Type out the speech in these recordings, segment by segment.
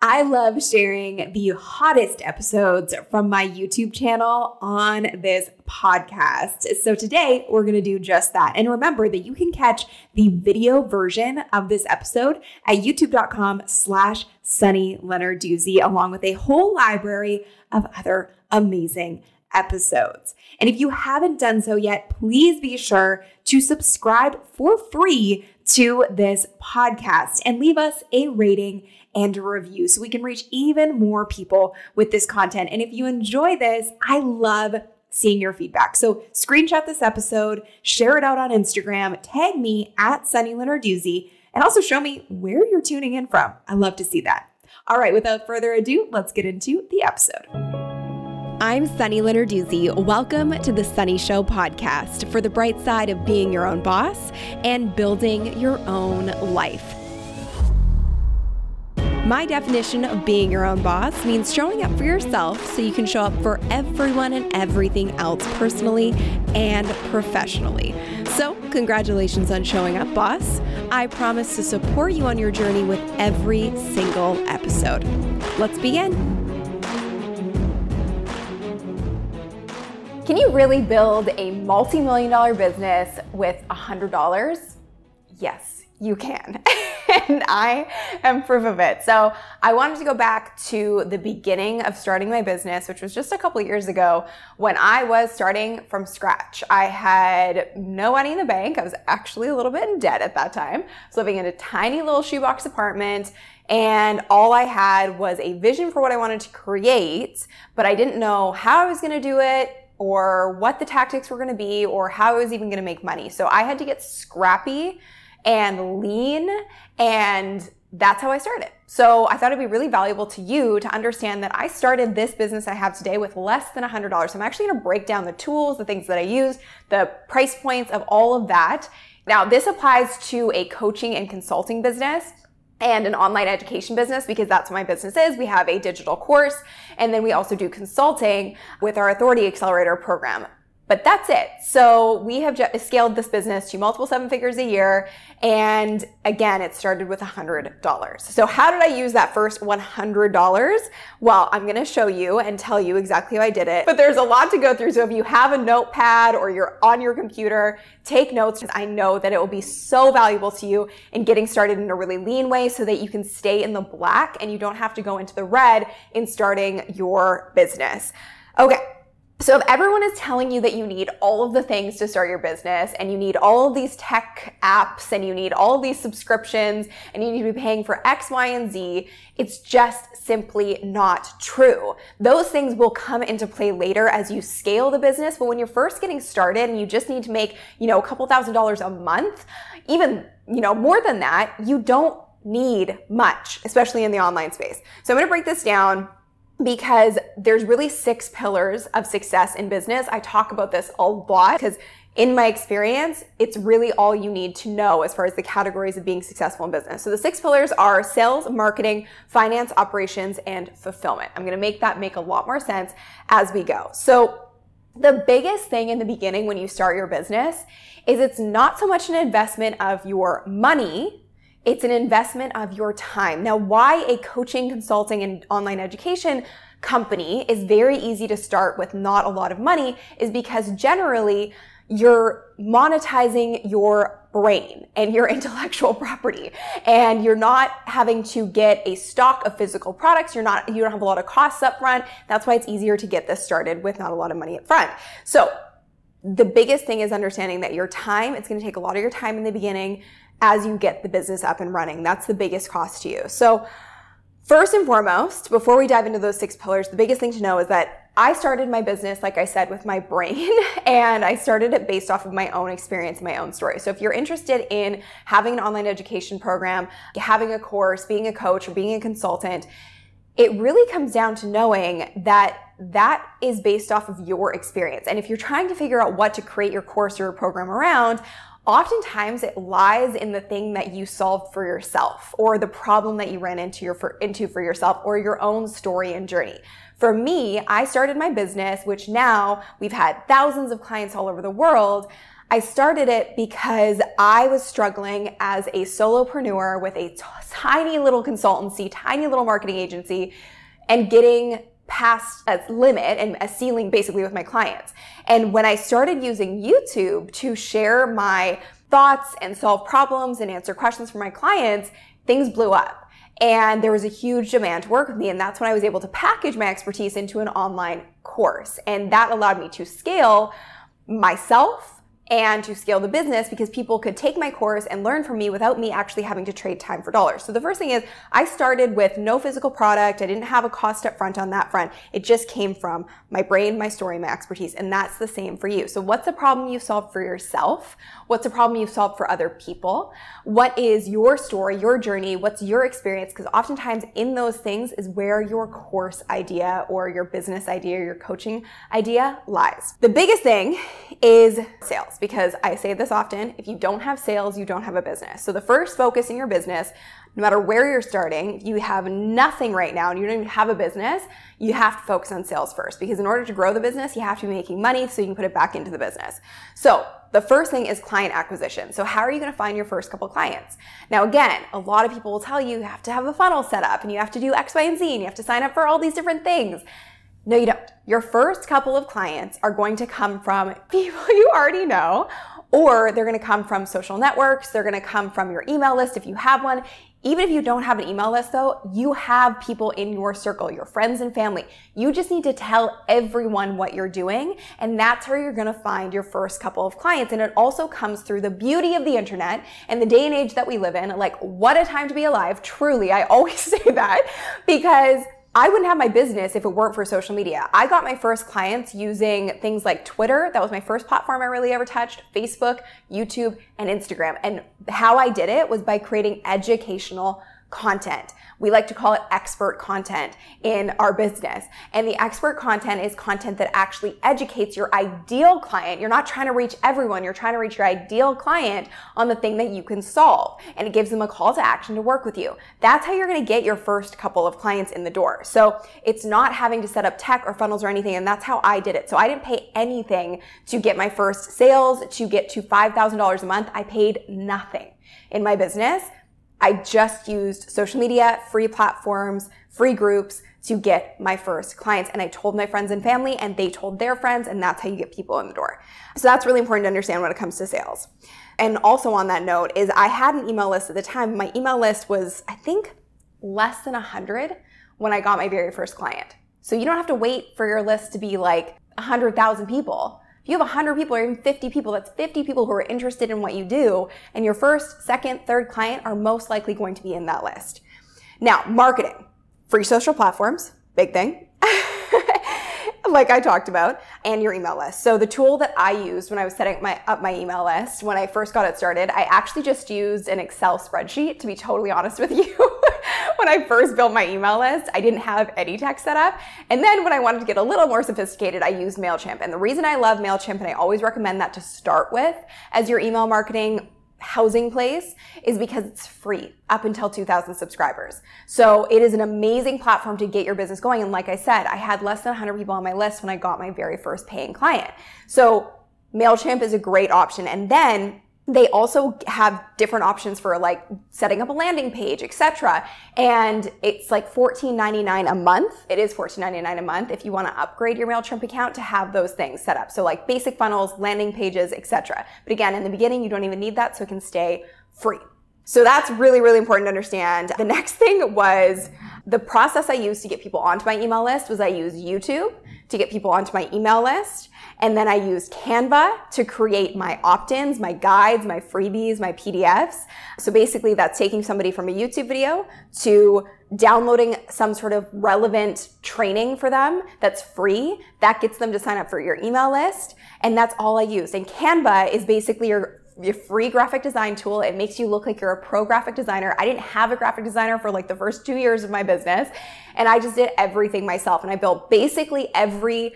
I love sharing the hottest episodes from my YouTube channel on this podcast. So today we're going to do just that. And remember that you can catch the video version of this episode at youtube.com slash Sunny Lenarduzzi, along with a whole library of other amazing episodes. And if you haven't done so yet, please be sure to subscribe for free to this podcast and leave us a rating and a review so we can reach even more people with this content. And if you enjoy this, I love seeing your feedback. So screenshot this episode, share it out on Instagram, tag me at Sunny Lenarduzzi, and also show me where you're tuning in from. I love to see that. All right, without further ado, let's get into the episode. I'm Sunny Lenarduzzi. Welcome to the Sunny Show podcast for the bright side of being your own boss and building your own life. My definition of being your own boss means showing up for yourself so you can show up for everyone and everything else personally and professionally. So, congratulations on showing up, boss. I promise to support you on your journey with every single episode. Let's begin. Can you really build a multi million dollar business with $100? Yes, you can. and I am proof of it. So I wanted to go back to the beginning of starting my business, which was just a couple years ago when I was starting from scratch. I had no money in the bank. I was actually a little bit in debt at that time. I was living in a tiny little shoebox apartment and all I had was a vision for what I wanted to create, but I didn't know how I was going to do it or what the tactics were going to be or how I was even going to make money. So I had to get scrappy and lean. And that's how I started. So I thought it'd be really valuable to you to understand that I started this business I have today with less than $100. So I'm actually going to break down the tools, the things that I use, the price points of all of that. Now, this applies to a coaching and consulting business and an online education business because that's what my business is. We have a digital course and then we also do consulting with our Authority Accelerator program. But that's it. So we have scaled this business to multiple seven figures a year. And again, it started with $100. So how did I use that first $100? Well, I'm going to show you and tell you exactly how I did it. But there's a lot to go through. So if you have a notepad or you're on your computer, take notes because I know that it will be so valuable to you in getting started in a really lean way so that you can stay in the black and you don't have to go into the red in starting your business. Okay. So if everyone is telling you that you need all of the things to start your business and you need all of these tech apps and you need all of these subscriptions and you need to be paying for X, Y, and Z, it's just simply not true. Those things will come into play later as you scale the business. But when you're first getting started and you just need to make, you know, a couple thousand dollars a month, even, you know, more than that, you don't need much, especially in the online space. So I'm going to break this down because there's really six pillars of success in business. I talk about this a lot because in my experience, it's really all you need to know as far as the categories of being successful in business. So the six pillars are sales, marketing, finance, operations, and fulfillment. I'm going to make that make a lot more sense as we go. So the biggest thing in the beginning when you start your business is it's not so much an investment of your money it's an investment of your time. Now, why a coaching, consulting, and online education company is very easy to start with not a lot of money is because generally you're monetizing your brain and your intellectual property. And you're not having to get a stock of physical products. You're not you don't have a lot of costs up front. That's why it's easier to get this started with not a lot of money up front. So the biggest thing is understanding that your time it's going to take a lot of your time in the beginning as you get the business up and running. That's the biggest cost to you. So, first and foremost, before we dive into those six pillars, the biggest thing to know is that I started my business, like I said, with my brain, and I started it based off of my own experience, my own story. So, if you're interested in having an online education program, having a course, being a coach, or being a consultant, it really comes down to knowing that that is based off of your experience. And if you're trying to figure out what to create your course or your program around, oftentimes it lies in the thing that you solved for yourself or the problem that you ran into, your, for, into for yourself or your own story and journey. For me, I started my business, which now we've had thousands of clients all over the world. I started it because I was struggling as a solopreneur with a t- tiny little consultancy, tiny little marketing agency, and getting past a limit and a ceiling basically with my clients. And when I started using YouTube to share my thoughts and solve problems and answer questions for my clients, things blew up. And there was a huge demand to work with me. And that's when I was able to package my expertise into an online course. And that allowed me to scale myself and to scale the business because people could take my course and learn from me without me actually having to trade time for dollars. So the first thing is I started with no physical product. I didn't have a cost up front on that front. It just came from my brain, my story, my expertise. And that's the same for you. So what's a problem you've solved for yourself? What's a problem you've solved for other people? What is your story, your journey? What's your experience? Because oftentimes in those things is where your course idea or your business idea your coaching idea lies. The biggest thing is sales because I say this often if you don't have sales, you don't have a business. So the first focus in your business, no matter where you're starting, if you have nothing right now and you don't even have a business, you have to focus on sales first because in order to grow the business, you have to be making money so you can put it back into the business. So the first thing is client acquisition. So how are you going to find your first couple clients? Now, again, a lot of people will tell you you have to have a funnel set up and you have to do X, Y, and Z and you have to sign up for all these different things. No, you don't. Your first couple of clients are going to come from people you already know, or they're going to come from social networks. They're going to come from your email list if you have one. Even if you don't have an email list though, you have people in your circle, your friends and family. You just need to tell everyone what you're doing. And that's where you're going to find your first couple of clients. And it also comes through the beauty of the internet and the day and age that we live in. Like, what a time to be alive. Truly. I always say that because I wouldn't have my business if it weren't for social media. I got my first clients using things like Twitter. That was my first platform I really ever touched, Facebook, YouTube, and Instagram. And how I did it was by creating educational content. We like to call it expert content in our business. And the expert content is content that actually educates your ideal client. You're not trying to reach everyone. You're trying to reach your ideal client on the thing that you can solve. And it gives them a call to action to work with you. That's how you're going to get your first couple of clients in the door. So it's not having to set up tech or funnels or anything. And that's how I did it. So I didn't pay anything to get my first sales, to get to $5,000 a month. I paid nothing in my business. I just used social media, free platforms, free groups to get my first clients. And I told my friends and family, and they told their friends, and that's how you get people in the door. So that's really important to understand when it comes to sales. And also on that note is I had an email list at the time. My email list was, I think, less than 100 when I got my very first client. So you don't have to wait for your list to be like 100,000 people you have 100 people or even 50 people, that's 50 people who are interested in what you do, and your first, second, third client are most likely going to be in that list. Now, marketing. Free social platforms, big thing. like I talked about, and your email list. So the tool that I used when I was setting up my, up my email list, when I first got it started, I actually just used an Excel spreadsheet, to be totally honest with you. when I first built my email list, I didn't have any tech set up. And then when I wanted to get a little more sophisticated, I used MailChimp. And the reason I love MailChimp, and I always recommend that to start with as your email marketing housing place is because it's free up until 2000 subscribers. So it is an amazing platform to get your business going. And like I said, I had less than 100 people on my list when I got my very first paying client. So MailChimp is a great option. And then they also have different options for like setting up a landing page, etc. And it's like $14.99 a month. It is $14.99 a month if you want to upgrade your MailChimp account to have those things set up. So like basic funnels, landing pages, etc. But again, in the beginning, you don't even need that, so it can stay free. So that's really, really important to understand. The next thing was the process I used to get people onto my email list was I used YouTube to get people onto my email list. And then I used Canva to create my opt-ins, my guides, my freebies, my PDFs. So basically that's taking somebody from a YouTube video to downloading some sort of relevant training for them that's free. That gets them to sign up for your email list. And that's all I used. And Canva is basically your your free graphic design tool. It makes you look like you're a pro graphic designer. I didn't have a graphic designer for like the first two years of my business. And I just did everything myself. And I built basically every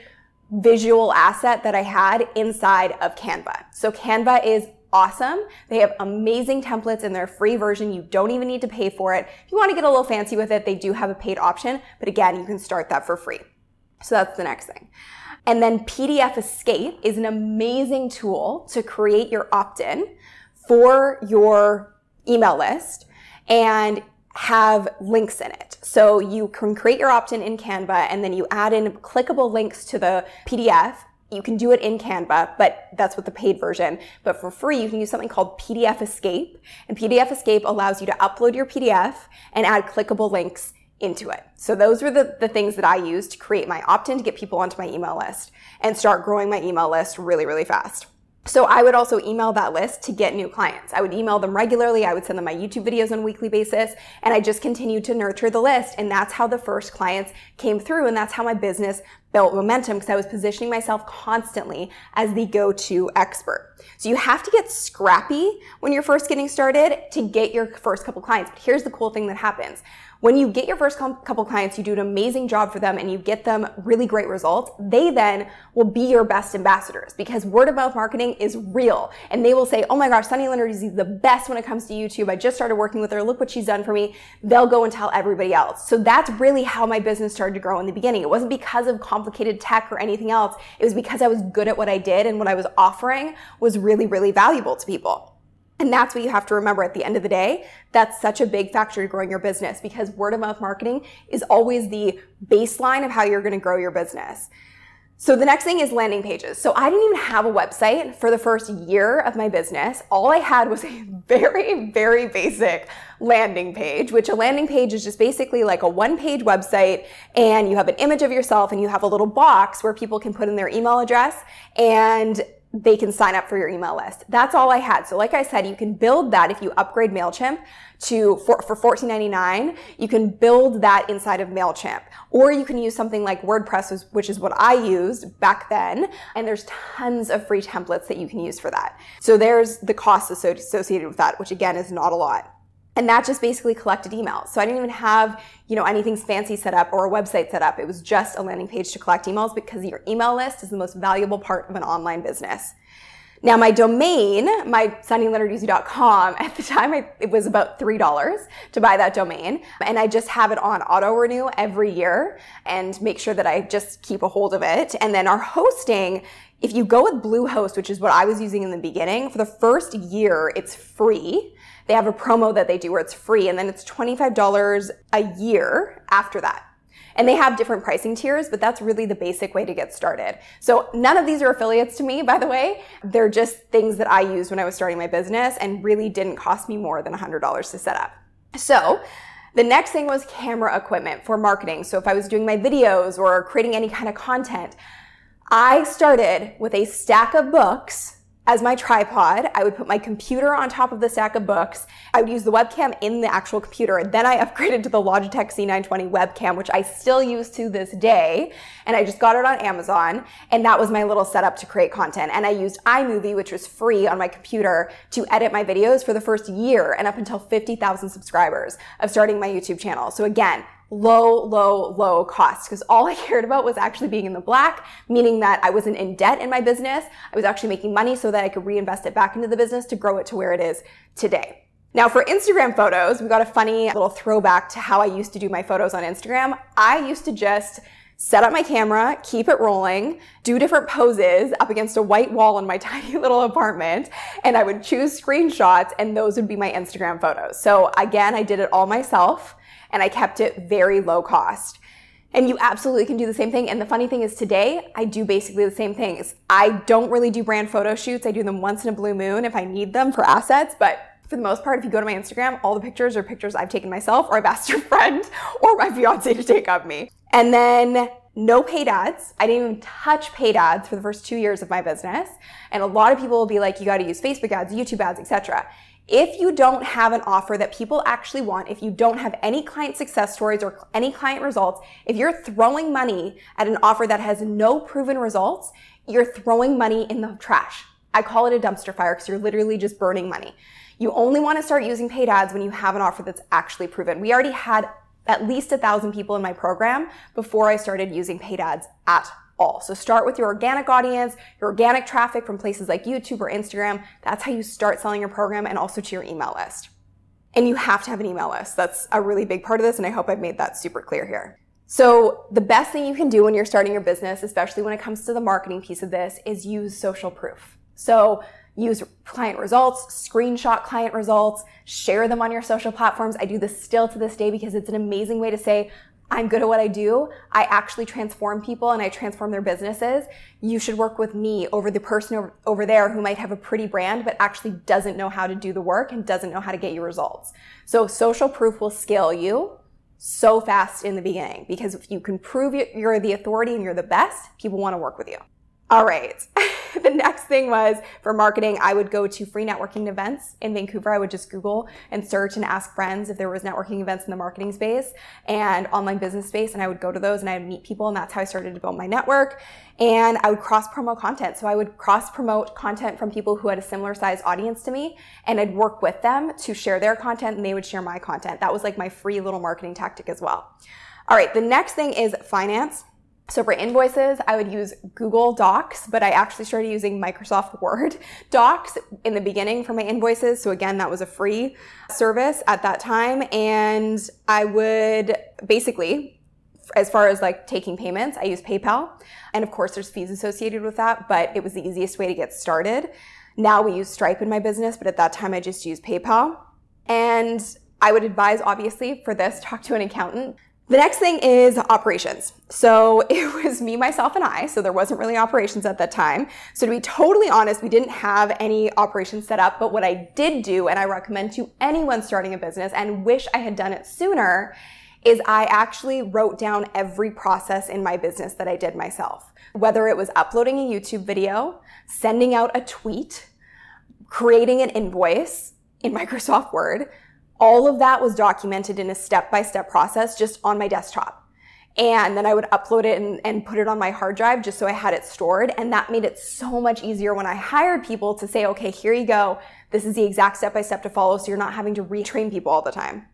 visual asset that I had inside of Canva. So Canva is awesome. They have amazing templates in their free version. You don't even need to pay for it. If you want to get a little fancy with it, they do have a paid option, but again, you can start that for free. So that's the next thing. And then PDF Escape is an amazing tool to create your opt-in for your email list and have links in it. So you can create your opt-in in Canva and then you add in clickable links to the PDF. You can do it in Canva, but that's with the paid version. But for free, you can use something called PDF Escape. And PDF Escape allows you to upload your PDF and add clickable links into it. So those were the, the things that I used to create my opt-in to get people onto my email list and start growing my email list really, really fast. So I would also email that list to get new clients. I would email them regularly. I would send them my YouTube videos on a weekly basis. And I just continued to nurture the list. And that's how the first clients came through. And that's how my business built momentum because I was positioning myself constantly as the go-to expert. So you have to get scrappy when you're first getting started to get your first couple clients. But here's the cool thing that happens. When you get your first couple clients, you do an amazing job for them and you get them really great results. They then will be your best ambassadors because word of mouth marketing is real. And they will say, Oh my gosh, Sunny Leonard is the best when it comes to YouTube. I just started working with her. Look what she's done for me. They'll go and tell everybody else. So that's really how my business started to grow in the beginning. It wasn't because of complicated tech or anything else. It was because I was good at what I did and what I was offering was really, really valuable to people. And that's what you have to remember at the end of the day. That's such a big factor to growing your business because word of mouth marketing is always the baseline of how you're going to grow your business. So the next thing is landing pages. So I didn't even have a website for the first year of my business. All I had was a very, very basic landing page, which a landing page is just basically like a one page website and you have an image of yourself and you have a little box where people can put in their email address and they can sign up for your email list. That's all I had. So like I said, you can build that if you upgrade MailChimp to for, for $14.99. You can build that inside of MailChimp. Or you can use something like WordPress, which is what I used back then. And there's tons of free templates that you can use for that. So there's the cost associated with that, which again is not a lot. And that just basically collected emails. So I didn't even have, you know, anything fancy set up or a website set up. It was just a landing page to collect emails because your email list is the most valuable part of an online business. Now my domain, my sunnylenarduzzi.com, at the time I, it was about $3 to buy that domain. And I just have it on auto renew every year and make sure that I just keep a hold of it. And then our hosting, if you go with Bluehost, which is what I was using in the beginning, for the first year, it's free they have a promo that they do where it's free and then it's $25 a year after that. And they have different pricing tiers, but that's really the basic way to get started. So none of these are affiliates to me, by the way. They're just things that I used when I was starting my business and really didn't cost me more than $100 to set up. So the next thing was camera equipment for marketing. So if I was doing my videos or creating any kind of content, I started with a stack of books as my tripod. I would put my computer on top of the stack of books. I would use the webcam in the actual computer. And then I upgraded to the Logitech C920 webcam, which I still use to this day. And I just got it on Amazon. And that was my little setup to create content. And I used iMovie, which was free on my computer to edit my videos for the first year and up until 50,000 subscribers of starting my YouTube channel. So again, low, low, low cost because all I cared about was actually being in the black, meaning that I wasn't in debt in my business. I was actually making money so that I could reinvest it back into the business to grow it to where it is today. Now for Instagram photos, we got a funny little throwback to how I used to do my photos on Instagram. I used to just set up my camera, keep it rolling, do different poses up against a white wall in my tiny little apartment, and I would choose screenshots and those would be my Instagram photos. So again, I did it all myself and I kept it very low cost. And you absolutely can do the same thing. And the funny thing is today, I do basically the same things. I don't really do brand photo shoots. I do them once in a blue moon if I need them for assets, but for the most part, if you go to my Instagram, all the pictures are pictures I've taken myself or I've asked a friend or my fiance to take of me. And then no paid ads. I didn't even touch paid ads for the first two years of my business. And a lot of people will be like, you got to use Facebook ads, YouTube ads, etc. If you don't have an offer that people actually want, if you don't have any client success stories or any client results, if you're throwing money at an offer that has no proven results, you're throwing money in the trash. I call it a dumpster fire because you're literally just burning money. You only want to start using paid ads when you have an offer that's actually proven. We already had at least a thousand people in my program before I started using paid ads at all. So start with your organic audience, your organic traffic from places like YouTube or Instagram. That's how you start selling your program and also to your email list. And you have to have an email list. That's a really big part of this. And I hope I've made that super clear here. So, the best thing you can do when you're starting your business, especially when it comes to the marketing piece of this, is use social proof. So, use client results, screenshot client results, share them on your social platforms. I do this still to this day because it's an amazing way to say, I'm good at what I do. I actually transform people and I transform their businesses. You should work with me over the person over, over, there who might have a pretty brand, but actually doesn't know how to do the work and doesn't know how to get you results. So social proof will scale you so fast in the beginning because if you can prove you're the authority and you're the best, people want to work with you. All right. the next thing was for marketing, I would go to free networking events in Vancouver. I would just Google and search and ask friends if there was networking events in the marketing space and online business space. And I would go to those and I would meet people. And that's how I started to build my network. And I would cross promote content. So I would cross promote content from people who had a similar size audience to me. And I'd work with them to share their content and they would share my content. That was like my free little marketing tactic as well. All right. The next thing is finance. So for invoices, I would use Google Docs, but I actually started using Microsoft Word Docs in the beginning for my invoices. So again, that was a free service at that time. And I would basically, as far as like taking payments, I use PayPal. And of course, there's fees associated with that, but it was the easiest way to get started. Now we use Stripe in my business, but at that time I just used PayPal. And I would advise, obviously, for this, talk to an accountant. The next thing is operations. So it was me, myself, and I. So there wasn't really operations at that time. So to be totally honest, we didn't have any operations set up. But what I did do, and I recommend to anyone starting a business and wish I had done it sooner, is I actually wrote down every process in my business that I did myself. Whether it was uploading a YouTube video, sending out a tweet, creating an invoice in Microsoft Word, all of that was documented in a step-by-step process just on my desktop. And then I would upload it and, and, put it on my hard drive just so I had it stored. And that made it so much easier when I hired people to say, okay, here you go. This is the exact step by step to follow. So you're not having to retrain people all the time.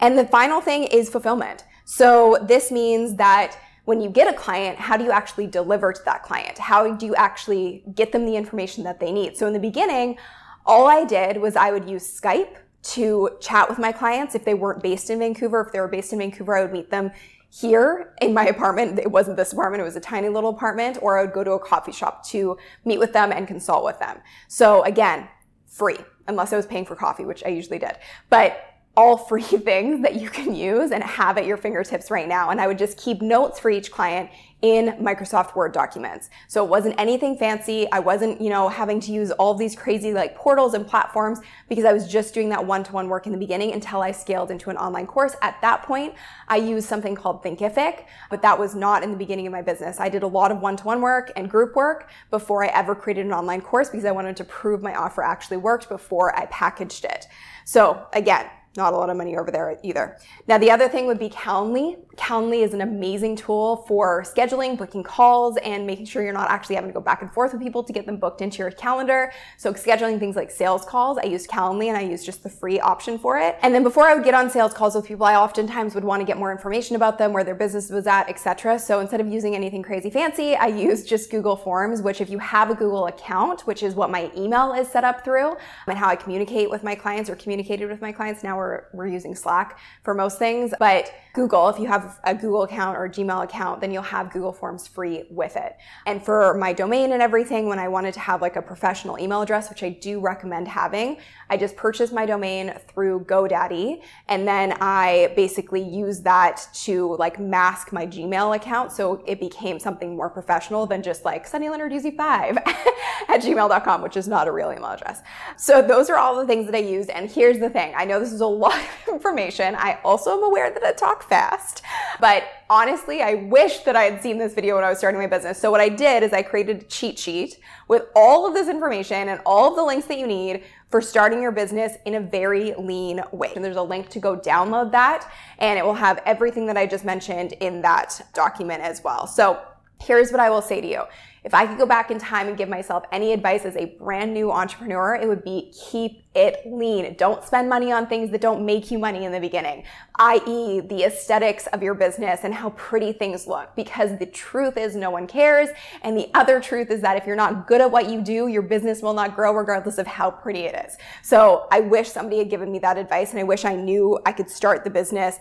And the final thing is fulfillment. So this means that when you get a client, how do you actually deliver to that client? How do you actually get them the information that they need? So in the beginning, all I did was I would use Skype to chat with my clients if they weren't based in Vancouver. If they were based in Vancouver, I would meet them here in my apartment. It wasn't this apartment, it was a tiny little apartment, or I would go to a coffee shop to meet with them and consult with them. So again, free, unless I was paying for coffee, which I usually did. But all free things that you can use and have at your fingertips right now. And I would just keep notes for each client in Microsoft Word documents. So it wasn't anything fancy. I wasn't, you know, having to use all these crazy like portals and platforms because I was just doing that one-to-one work in the beginning until I scaled into an online course. At that point, I used something called Thinkific, but that was not in the beginning of my business. I did a lot of one-to-one work and group work before I ever created an online course because I wanted to prove my offer actually worked before I packaged it. So again, not a lot of money over there either. Now, the other thing would be Calendly. Calendly is an amazing tool for scheduling, booking calls, and making sure you're not actually having to go back and forth with people to get them booked into your calendar. So scheduling things like sales calls, I use Calendly and I use just the free option for it. And then before I would get on sales calls with people, I oftentimes would want to get more information about them, where their business was at, etc. So instead of using anything crazy fancy, I use just Google Forms, which if you have a Google account, which is what my email is set up through, and how I communicate with my clients or communicated with my clients now we're, we're using Slack for most things. But Google, if you have a Google account or Gmail account, then you'll have Google Forms free with it. And for my domain and everything, when I wanted to have like a professional email address, which I do recommend having, I just purchased my domain through GoDaddy. And then I basically used that to like mask my Gmail account. So it became something more professional than just like Sunny Leonard 5 at gmail.com, which is not a real email address. So those are all the things that I used. And here's the thing. I know this is a lot of information. I also am aware that I talk fast. But honestly, I wish that I had seen this video when I was starting my business. So what I did is I created a cheat sheet with all of this information and all of the links that you need for starting your business in a very lean way. And there's a link to go download that and it will have everything that I just mentioned in that document as well. So here's what I will say to you. If I could go back in time and give myself any advice as a brand new entrepreneur, it would be keep it lean. Don't spend money on things that don't make you money in the beginning, i.e., the aesthetics of your business and how pretty things look. Because the truth is, no one cares. And the other truth is that if you're not good at what you do, your business will not grow regardless of how pretty it is. So I wish somebody had given me that advice and I wish I knew I could start the business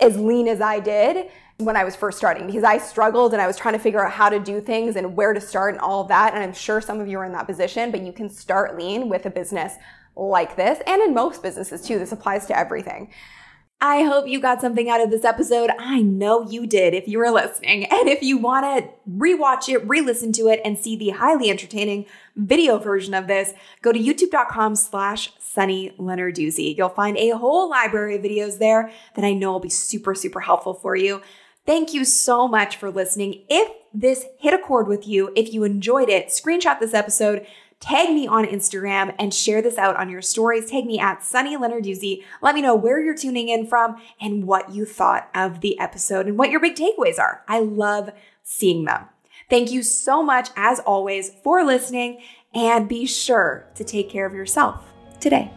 as lean as I did when I was first starting because I struggled and I was trying to figure out how to do things and where to start and all of that. And I'm sure some of you are in that position, but you can start lean with a business like this and in most businesses too. This applies to everything. I hope you got something out of this episode. I know you did if you were listening. And if you want to rewatch it, re-listen to it, and see the highly entertaining video version of this, go to youtube.com slash Sunny. You'll find a whole library of videos there that I know will be super, super helpful for you. Thank you so much for listening. If this hit a chord with you, if you enjoyed it, screenshot this episode tag me on Instagram and share this out on your stories. Tag me at Sunny Lenarduzzi. Let me know where you're tuning in from and what you thought of the episode and what your big takeaways are. I love seeing them. Thank you so much, as always, for listening and be sure to take care of yourself today.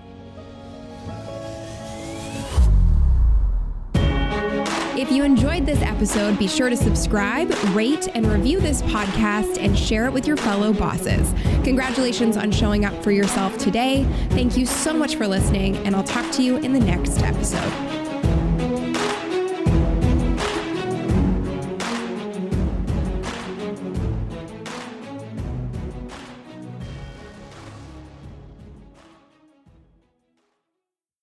If you enjoyed this episode, be sure to subscribe, rate, and review this podcast and share it with your fellow bosses. Congratulations on showing up for yourself today. Thank you so much for listening, and I'll talk to you in the next episode.